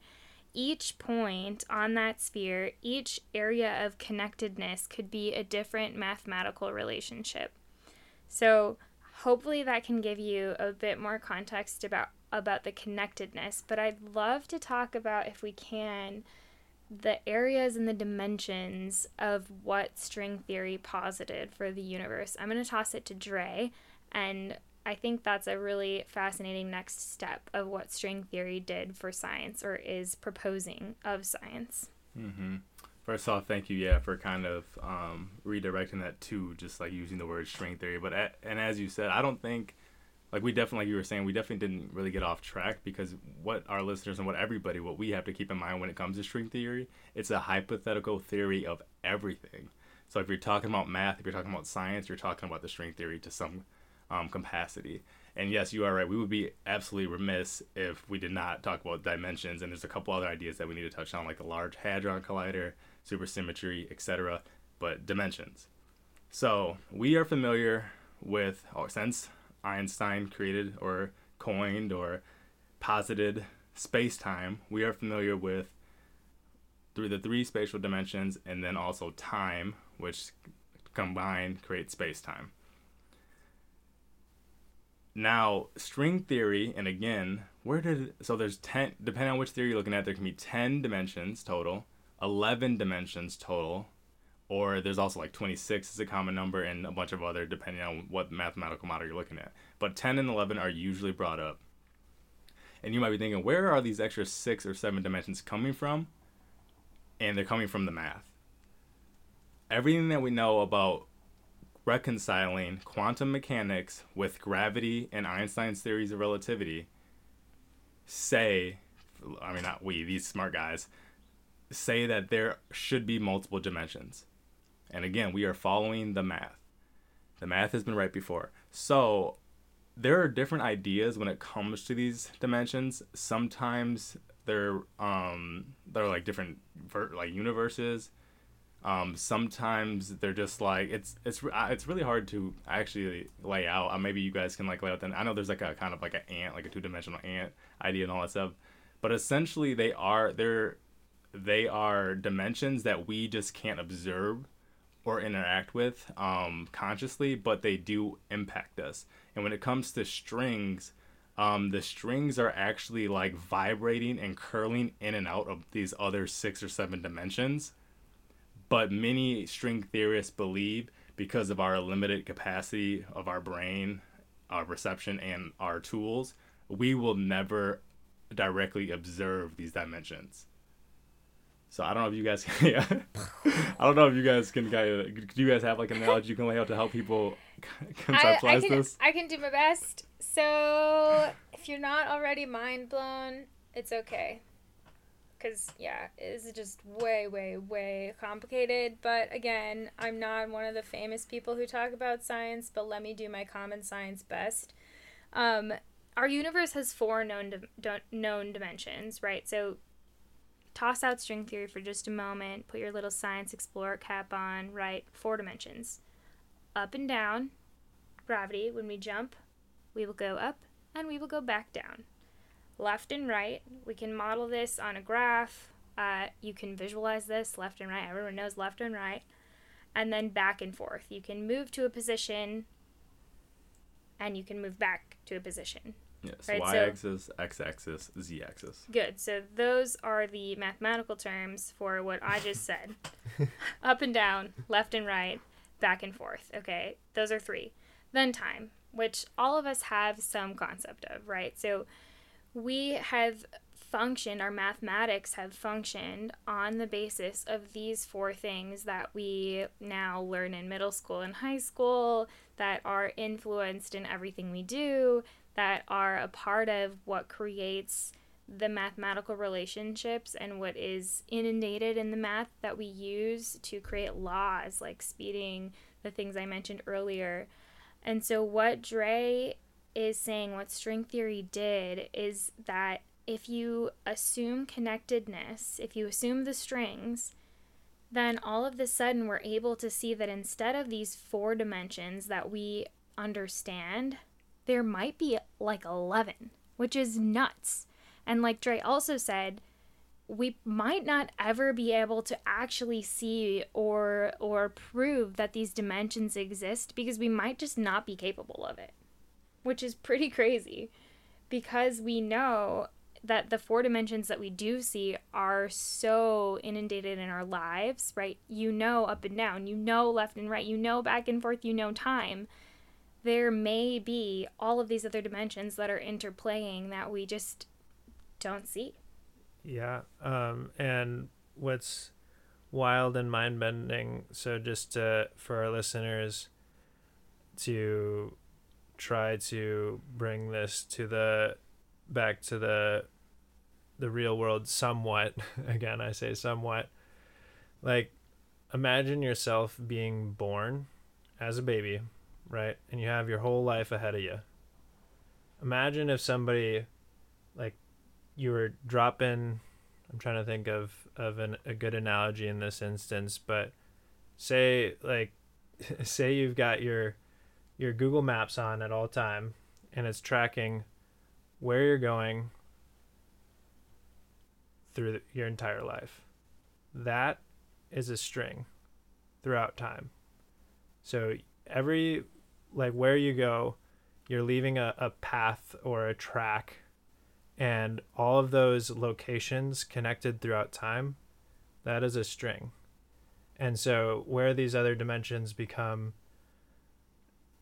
each point on that sphere, each area of connectedness could be a different mathematical relationship. So, hopefully, that can give you a bit more context about about the connectedness, but I'd love to talk about, if we can, the areas and the dimensions of what string theory posited for the universe. I'm going to toss it to Dre, and I think that's a really fascinating next step of what string theory did for science or is proposing of science. Mm-hmm. First off, thank you, yeah, for kind of um, redirecting that to just like using the word string theory. But at, and as you said, I don't think like we definitely like you were saying we definitely didn't really get off track because what our listeners and what everybody what we have to keep in mind when it comes to string theory it's a hypothetical theory of everything. So if you're talking about math if you're talking about science you're talking about the string theory to some um, capacity. And yes you are right we would be absolutely remiss if we did not talk about dimensions and there's a couple other ideas that we need to touch on like the large hadron collider supersymmetry etc but dimensions. So we are familiar with or since Einstein created or coined or posited space time, we are familiar with through the three spatial dimensions and then also time, which combined create space time. Now, string theory, and again, where did so there's 10 depending on which theory you're looking at, there can be 10 dimensions total, 11 dimensions total, or there's also like 26 is a common number and a bunch of other depending on what mathematical model you're looking at. But 10 and 11 are usually brought up. And you might be thinking where are these extra six or seven dimensions coming from? And they're coming from the math. Everything that we know about reconciling quantum mechanics with gravity and einstein's theories of relativity say i mean not we these smart guys say that there should be multiple dimensions and again, we are following the math. The math has been right before. So there are different ideas when it comes to these dimensions. Sometimes they're um they're like different ver- like universes. Um, sometimes they're just like it's it's it's really hard to actually lay out. Uh, maybe you guys can like lay out. Then I know there's like a kind of like an ant, like a two dimensional ant idea and all that stuff. But essentially, they are they're they are dimensions that we just can't observe or interact with um, consciously, but they do impact us. And when it comes to strings, um, the strings are actually like vibrating and curling in and out of these other six or seven dimensions. But many string theorists believe because of our limited capacity of our brain, our perception, and our tools, we will never directly observe these dimensions. So I don't know if you guys, can yeah, I don't know if you guys can kind do you guys have like an analogy you can lay out to help people conceptualize I, I can, this? I can do my best. So if you're not already mind blown, it's okay. Cause yeah, it's just way, way, way complicated. But again, I'm not one of the famous people who talk about science. But let me do my common science best. Um, our universe has four known di- known dimensions, right? So toss out string theory for just a moment, put your little science explorer cap on, right? Four dimensions. Up and down, gravity, when we jump, we will go up and we will go back down. Left and right, we can model this on a graph. Uh, you can visualize this left and right. Everyone knows left and right. And then back and forth. You can move to a position and you can move back to a position. Yes, right, y-axis, so, x-axis, z-axis. Good. So those are the mathematical terms for what I just said. Up and down, left and right, back and forth. Okay, those are three. Then time, which all of us have some concept of, right? So we have functioned, our mathematics have functioned on the basis of these four things that we now learn in middle school and high school that are influenced in everything we do that are a part of what creates the mathematical relationships and what is inundated in the math that we use to create laws like speeding, the things I mentioned earlier. And so, what Dre is saying, what string theory did, is that if you assume connectedness, if you assume the strings, then all of a sudden we're able to see that instead of these four dimensions that we understand, there might be like 11, which is nuts. And like Dre also said, we might not ever be able to actually see or or prove that these dimensions exist because we might just not be capable of it. Which is pretty crazy because we know that the four dimensions that we do see are so inundated in our lives, right? You know up and down, you know left and right, you know back and forth, you know time there may be all of these other dimensions that are interplaying that we just don't see. Yeah. Um, and what's wild and mind bending, so just to, for our listeners to try to bring this to the back to the the real world somewhat again i say somewhat like imagine yourself being born as a baby right? And you have your whole life ahead of you. Imagine if somebody like you were dropping i'm trying to think of of an, a good analogy in this instance but say like say you've got your your google maps on at all time and it's tracking where you're going through the, your entire life. That is a string throughout time. So every like where you go you're leaving a, a path or a track and all of those locations connected throughout time that is a string. And so where these other dimensions become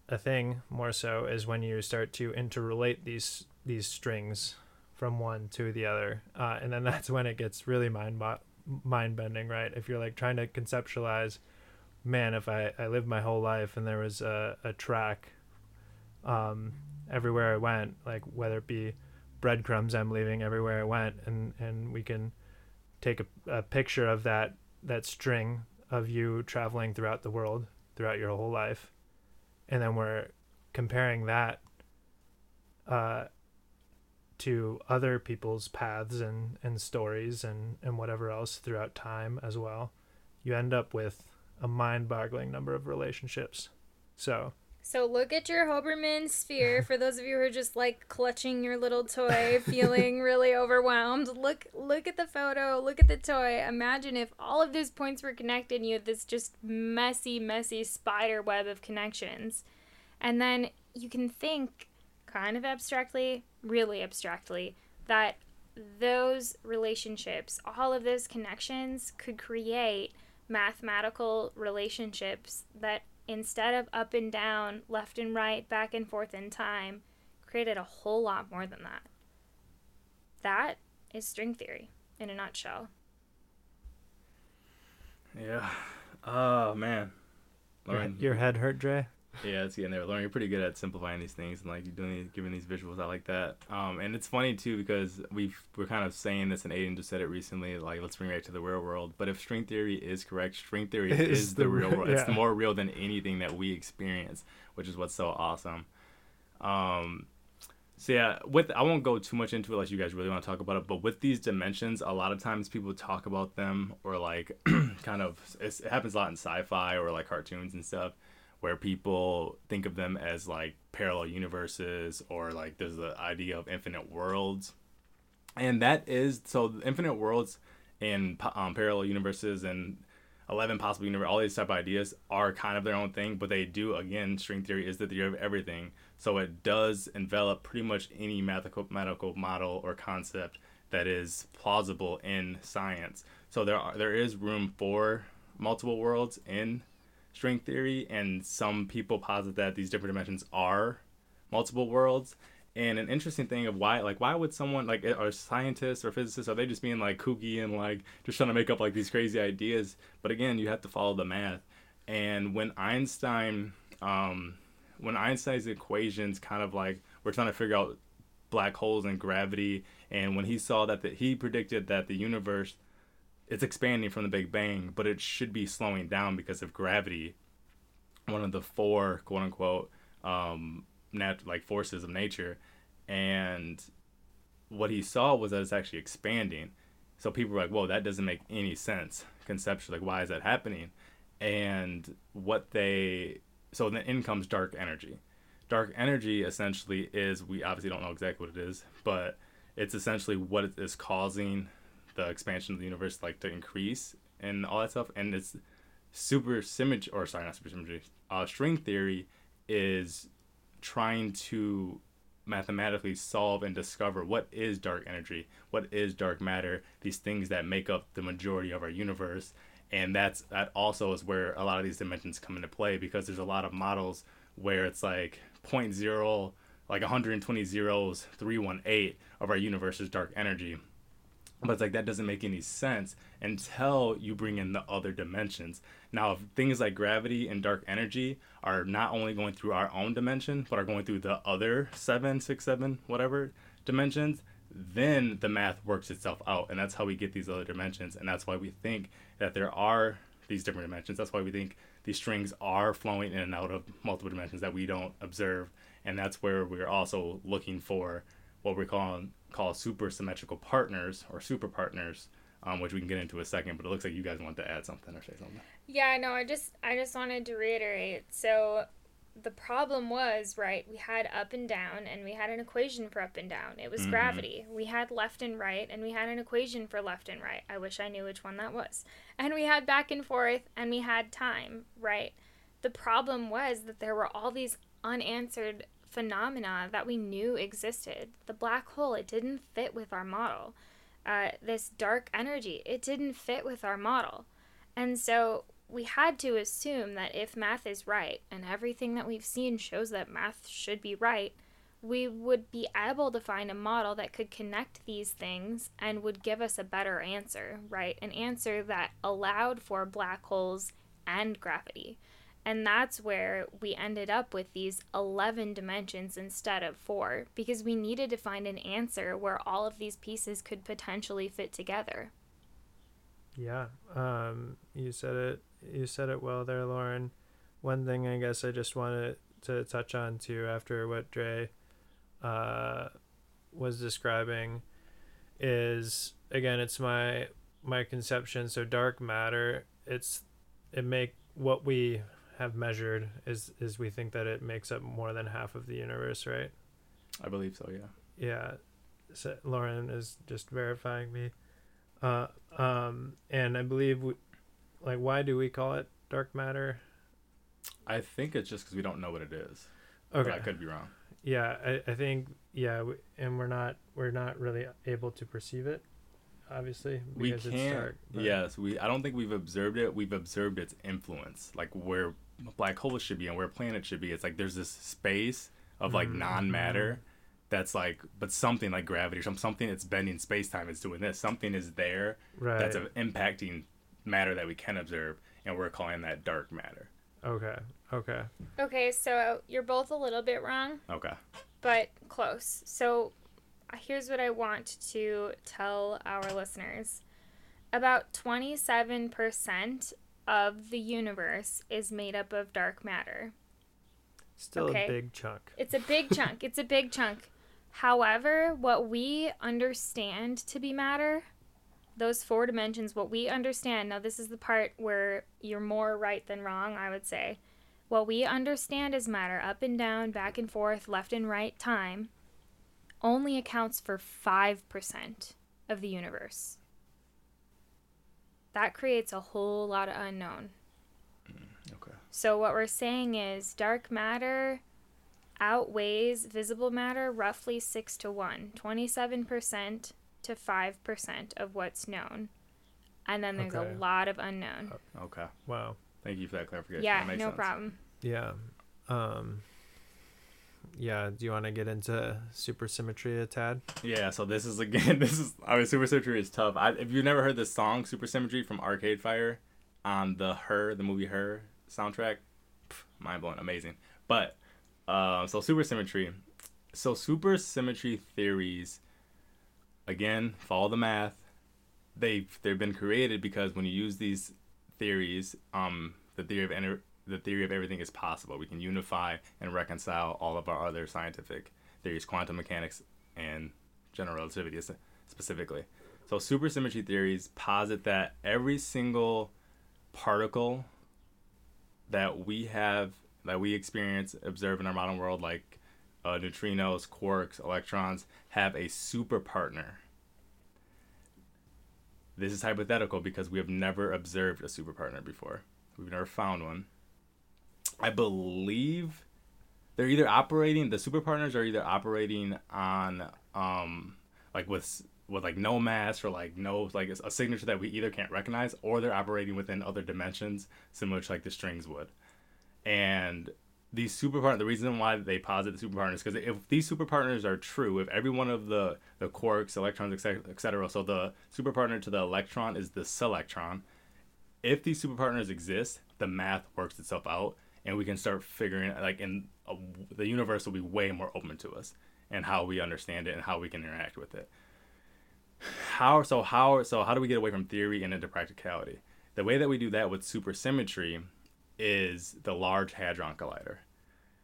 a thing more so is when you start to interrelate these these strings from one to the other. Uh, and then that's when it gets really mind mind bending right? If you're like trying to conceptualize man if i i lived my whole life and there was a, a track um everywhere i went like whether it be breadcrumbs i'm leaving everywhere i went and and we can take a, a picture of that that string of you traveling throughout the world throughout your whole life. And then we're comparing that uh, to other people's paths and, and stories and, and whatever else throughout time as well, you end up with a mind boggling number of relationships. So So look at your Hoberman sphere for those of you who are just like clutching your little toy, feeling really overwhelmed. Look look at the photo, look at the toy. Imagine if all of those points were connected and you had this just messy, messy spider web of connections. And then you can think kind of abstractly, really abstractly, that those relationships, all of those connections could create mathematical relationships that instead of up and down, left and right, back and forth in time, created a whole lot more than that. That is string theory in a nutshell. Yeah. Oh man. your, Lauren, your head hurt, Dre? Yeah, it's getting there. Lauren, you're pretty good at simplifying these things and like doing these, giving these visuals. I like that. Um, and it's funny too because we've we're kind of saying this, and Aiden just said it recently. Like, let's bring it back to the real world. But if string theory is correct, string theory is, is the, the real re- world. It's more real than anything that we experience, which is what's so awesome. Um, so yeah, with I won't go too much into it unless you guys really want to talk about it. But with these dimensions, a lot of times people talk about them or like kind of it's, it happens a lot in sci-fi or like cartoons and stuff where people think of them as like parallel universes or like there's the idea of infinite worlds. And that is so infinite worlds and um, parallel universes and 11 possible universe all these type of ideas are kind of their own thing but they do again string theory is the theory of everything. So it does envelop pretty much any mathematical, mathematical model or concept that is plausible in science. So there are there is room for multiple worlds in string theory and some people posit that these different dimensions are multiple worlds. And an interesting thing of why like why would someone like are scientists or physicists are they just being like kooky and like just trying to make up like these crazy ideas? But again you have to follow the math. And when einstein um when einstein's equations kind of like we're trying to figure out black holes and gravity and when he saw that the, he predicted that the universe it's expanding from the big bang but it should be slowing down because of gravity. One of the four quote unquote um nat- like forces of nature. And what he saw was that it's actually expanding. So people were like whoa that doesn't make any sense conceptually. Like why is that happening? And what they so then in comes dark energy. Dark energy essentially is we obviously don't know exactly what it is but it's essentially what it is causing the expansion of the universe like to increase and all that stuff. And it's super symmetry or sorry not super symmetry uh, string theory is trying to mathematically solve and discover what is dark energy what is dark matter these things that make up the majority of our universe. And that's that also is where a lot of these dimensions come into play because there's a lot of models where it's like 0.0 like 120 zeros 318 of our universe is dark energy But it's like that doesn't make any sense until you bring in the other dimensions. Now, if things like gravity and dark energy are not only going through our own dimension, but are going through the other seven, six, seven, whatever dimensions, then the math works itself out. And that's how we get these other dimensions. And that's why we think that there are these different dimensions. That's why we think these strings are flowing in and out of multiple dimensions that we don't observe. And that's where we're also looking for what we call call super symmetrical partners or super partners, um, which we can get into a second. But it looks like you guys want to add something or say something. Yeah, no, I just I just wanted to reiterate. So the problem was right we had up and down and we had an equation for up and down it was mm-hmm. gravity we had left and right and we had an equation for left and right i wish i knew which one that was and we had back and forth and we had time right the problem was that there were all these unanswered phenomena that we knew existed. The black hole, it didn't fit with our model. Uh, this dark energy, it didn't fit with our model. And so we had to assume that if math is right, and everything that we've seen shows that math should be right, we would be able to find a model that could connect these things and would give us a better answer, right? An answer that allowed for black holes and gravity. And that's where we ended up with these 11 dimensions instead of four, because we needed to find an answer where all of these pieces could potentially fit together. Yeah, um, you said it. You said it well there, Lauren. One thing I guess I just wanted to touch on too, after what Dre uh, was describing, is again, it's my my conception. So dark matter, it's it make what we have measured is is we think that it makes up more than half of the universe, right? I believe so. Yeah. Yeah. So Lauren is just verifying me. Uh, um, and I believe we, like, why do we call it dark matter? I think it's just because we don't know what it is. Okay. But I could be wrong. Yeah, I, I think yeah, we, and we're not we're not really able to perceive it obviously we can't dark, yes we i don't think we've observed it we've observed its influence like where black holes should be and where planets should be. It's like there's this space of like mm-hmm. non-matter that's like but something like gravity or some, something that's bending space-time is doing this something is there right. that's impacting matter that we can observe and we're calling that dark matter okay okay okay so you're both a little bit wrong okay but close so uh, here's what i want to tell our listeners about 27% of the universe is made up of dark matter. Still okay? a big chunk. It's a big chunk. It's a big chunk. However, what we understand to be matter, those four dimensions, what we understand, now this is the part where you're more right than wrong, I would say. What we understand as matter, up and down, back and forth, left and right time, only accounts for 5% of the universe that creates a whole lot of unknown. Mm, okay. So what we're saying is dark matter outweighs visible matter roughly 6 to 1, 27% to 5% of what's known. And then there's okay. a lot of unknown. Okay. Wow. Thank you for that clarification. Yeah, no sense. problem. Yeah. Um yeah, do you want to get into supersymmetry a tad? Yeah, so this is again, this is I mean, supersymmetry is tough. I, if you've never heard the song "Supersymmetry" from Arcade Fire on the Her, the movie Her soundtrack, mind blowing, amazing. But uh, so supersymmetry, so supersymmetry theories, again, follow the math. They've they've been created because when you use these theories, um, the theory of ener- the theory of everything is possible. We can unify and reconcile all of our other scientific theories, quantum mechanics and general relativity specifically. So supersymmetry theories posit that every single particle that we have that we experience observe in our modern world like uh, neutrinos quarks electrons have a super partner this is hypothetical because we have never observed a super partner before we've never found one I believe they're either operating the super partners are either operating on um like with with like no mass or like no like a signature that we either can't recognize or they're operating within other dimensions similar to like the strings would and these super the reason why they posit the super partners, because if these super partners are true, if every one of the, the quarks, electrons, etc., et so the super partner to the electron is the selectron. If these super partners exist, the math works itself out, and we can start figuring like in a, the universe will be way more open to us and how we understand it and how we can interact with it. How so? How so? How do we get away from theory and into practicality? The way that we do that with supersymmetry is the Large Hadron Collider.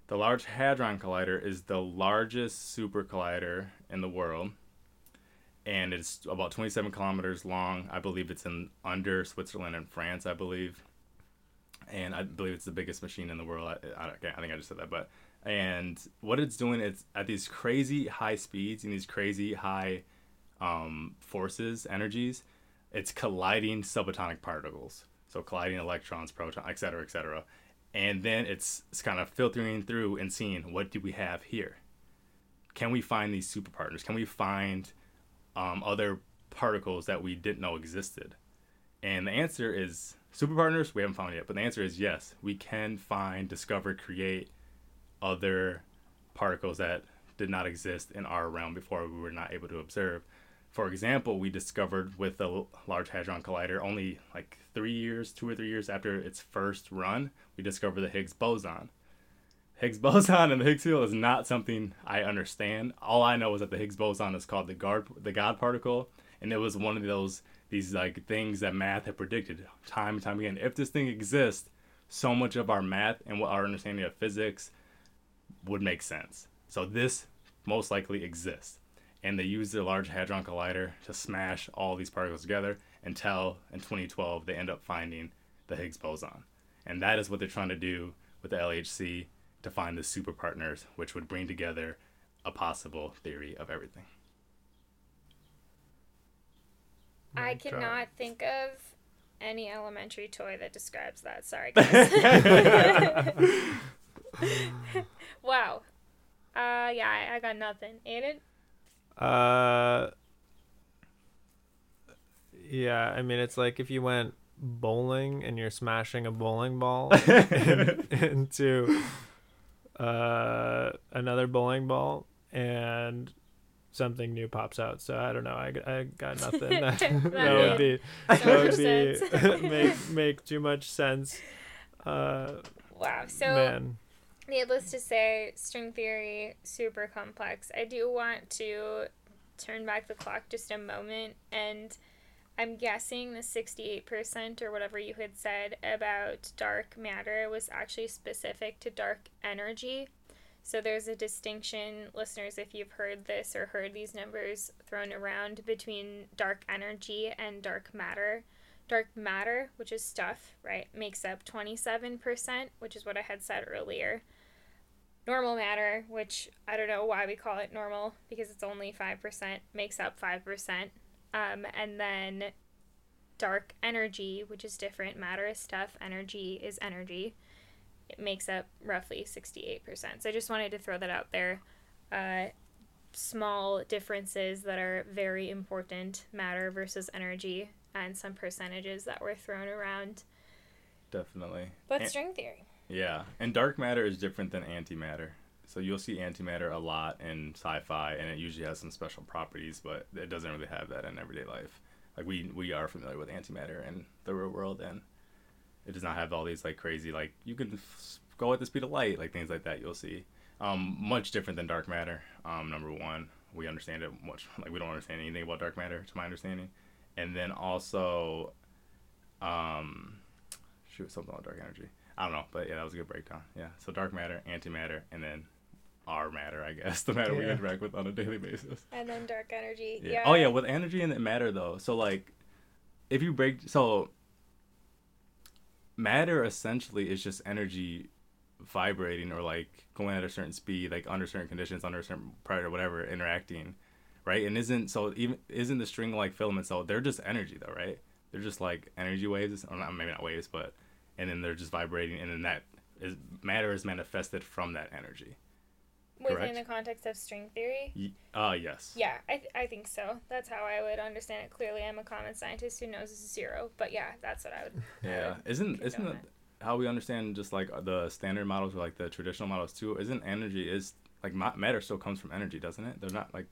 The Large Hadron Collider is the largest super collider in the world, and it's about 27 kilometers long. I believe it's in under Switzerland and France. I believe, and I believe it's the biggest machine in the world. I, I, I think I just said that, but and what it's doing it's at these crazy high speeds and these crazy high um, forces, energies. It's colliding subatomic particles so colliding electrons, protons, et cetera, et cetera. And then it's, it's kind of filtering through and seeing what do we have here. Can we find these super partners? Can we find um, other particles that we didn't know existed? And the answer is super partners. We haven't found yet, but the answer is yes. We can find, discover, create other particles that did not exist in our realm before we were not able to observe. For example, we discovered with the Large Hadron Collider only like three years, two or three years after its first run, we discovered the Higgs boson. Higgs boson and the Higgs field is not something I understand. All I know is that the Higgs boson is called the God, the God particle, and it was one of those these like things that math had predicted time and time again. If this thing exists, so much of our math and what our understanding of physics would make sense. So this most likely exists and they use the Large Hadron Collider to smash all these particles together until in 2012 they end up finding the Higgs boson. And that is what they're trying to do with the LHC to find the super partners, which would bring together a possible theory of everything. I cannot think of any elementary toy that describes that. Sorry, guys. wow. Uh, yeah, I, I got nothing. Aiden? Uh, yeah, I mean, it's like if you went bowling and you're smashing a bowling ball in, into uh, another bowling ball and something new pops out. So I don't know. I, I got nothing. That, that, would be that would be make make too much sense. Uh, wow. So man. Needless to say, string theory super complex. I do want to turn back the clock just a moment and I'm guessing the 68% or whatever you had said about dark matter was actually specific to dark energy. So there's a distinction, listeners, if you've heard this or heard these numbers thrown around between dark energy and dark matter. Dark matter, which is stuff, right, makes up 27%, which is what I had said earlier normal matter, which I don't know why we call it normal because it's only 5%, makes up 5%. Um, and then dark energy, which is different. Matter is stuff, energy is energy. It makes up roughly 68%. So I just wanted to throw that out there. Uh, small differences that are very important matter versus energy, and some percentages that were thrown around. Definitely. But and- string theory. Yeah, and dark matter is different than antimatter. So you'll see antimatter a lot in sci-fi, and it usually has some special properties, but it doesn't really have that in everyday life. Like we we are familiar with antimatter in the real world, and it does not have all these like crazy like you can f- go at the speed of light, like things like that. You'll see um, much different than dark matter. Um, number one, we understand it much like we don't understand anything about dark matter, to my understanding, and then also, um, shoot something about dark energy. I don't know, but yeah, that was a good breakdown. Yeah, so dark matter, antimatter, and then our matter, I guess, the matter yeah. we interact with on a daily basis. And then dark energy. Yeah. yeah. Oh yeah, with energy and matter though. So like, if you break, so matter essentially is just energy vibrating or like going at a certain speed, like under certain conditions, under a certain pressure, whatever, interacting, right? And isn't so even isn't the string like filaments? So they're just energy though, right? They're just like energy waves, or not, maybe not waves, but and then they're just vibrating, and then that is matter is manifested from that energy. Within Correct? the context of string theory? Uh, yes. Yeah, I, th- I think so. That's how I would understand it. Clearly, I'm a common scientist who knows zero, but yeah, that's what I would. Yeah, I would isn't isn't it, how we understand just like the standard models or like the traditional models too, isn't energy is like matter still comes from energy, doesn't it? They're not like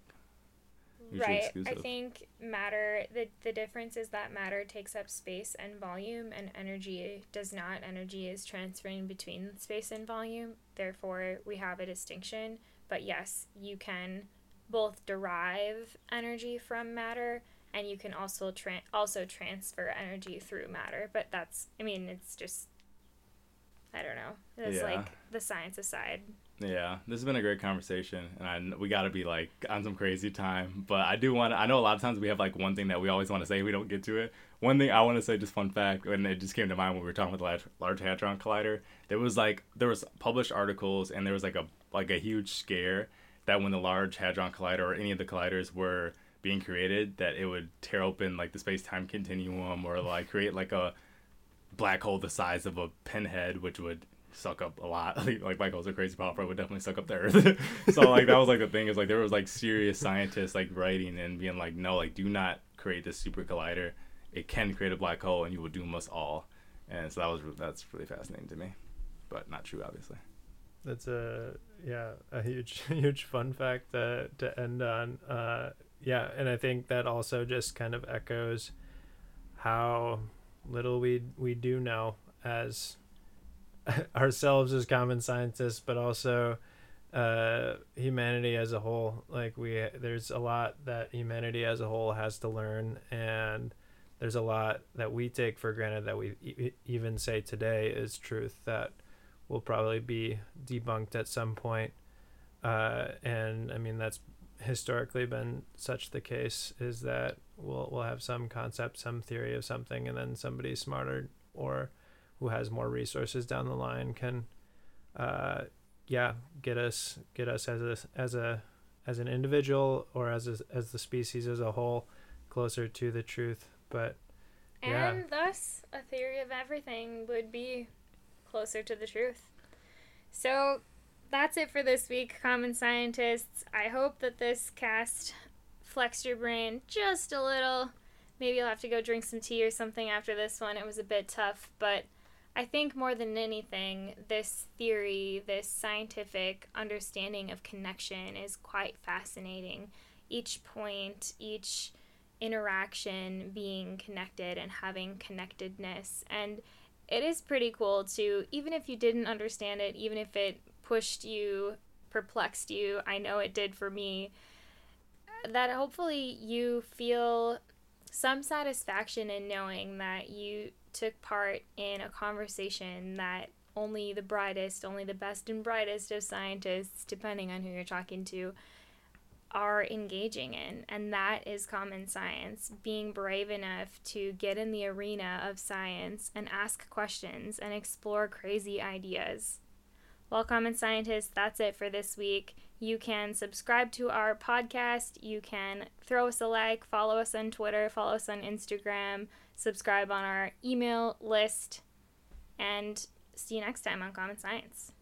right. Exclusive. I think matter the the difference is that matter takes up space and volume, and energy does not. Energy is transferring between space and volume. Therefore, we have a distinction. But yes, you can both derive energy from matter and you can also tra- also transfer energy through matter but that's i mean it's just i don't know it's yeah. like the science aside yeah this has been a great conversation and I, we got to be like on some crazy time but i do want i know a lot of times we have like one thing that we always want to say we don't get to it. One thing i want to say just fun fact and it just came to mind when we were talking about the large, large hadron collider there was like there was published articles and there was like a like a huge scare that when the large hadron collider or any of the colliders were being created that it would tear open like the space-time continuum or like create like a black hole the size of a pinhead which would suck up a lot. Like holes are crazy it would definitely suck up the earth. So like that was like the thing is like there was like serious scientists like writing and being like no like do not create this super collider. It can create a black hole and you will doom us all. And so that was that's really fascinating to me but not true obviously. That's a yeah a huge huge fun fact to to end on. Uh yeah and i think that also just kind of echoes how little we we do know as ourselves as common scientists but also uh humanity as a whole like we there's a lot that humanity as a whole has to learn and there's a lot that we take for granted that we e- even say today is truth that will probably be debunked at some point. Uh, and I mean that's historically been such the case is that we'll we'll have some concept, some theory of something, and then somebody smarter or who has more resources down the line can, uh, yeah, get us get us as a as a as an individual or as a, as the species as a whole closer to the truth. But yeah. and thus a theory of everything would be closer to the truth. So that's it for this week, Common Scientists. I hope that this cast flexed your brain just a little. Maybe you'll have to go drink some tea or something after this one. It was a bit tough, but I think more than anything, this theory, this scientific understanding of connection is quite fascinating. Each point, each interaction being connected and having connectedness. And it is pretty cool to even if you didn't understand it, even if it pushed you, perplexed you, I know it did for me, that hopefully you feel some satisfaction in knowing that you took part in a conversation that only the brightest, only the best and brightest of scientists, depending on who you're talking to, are engaging in, and that is common science. Being brave enough to get in the arena of science and ask questions and explore crazy ideas. Well, common scientists, that's it for this week. You can subscribe to our podcast. You can throw us a like, follow us on Twitter, follow us on Instagram, subscribe on our email list, and see you next time on Common Science.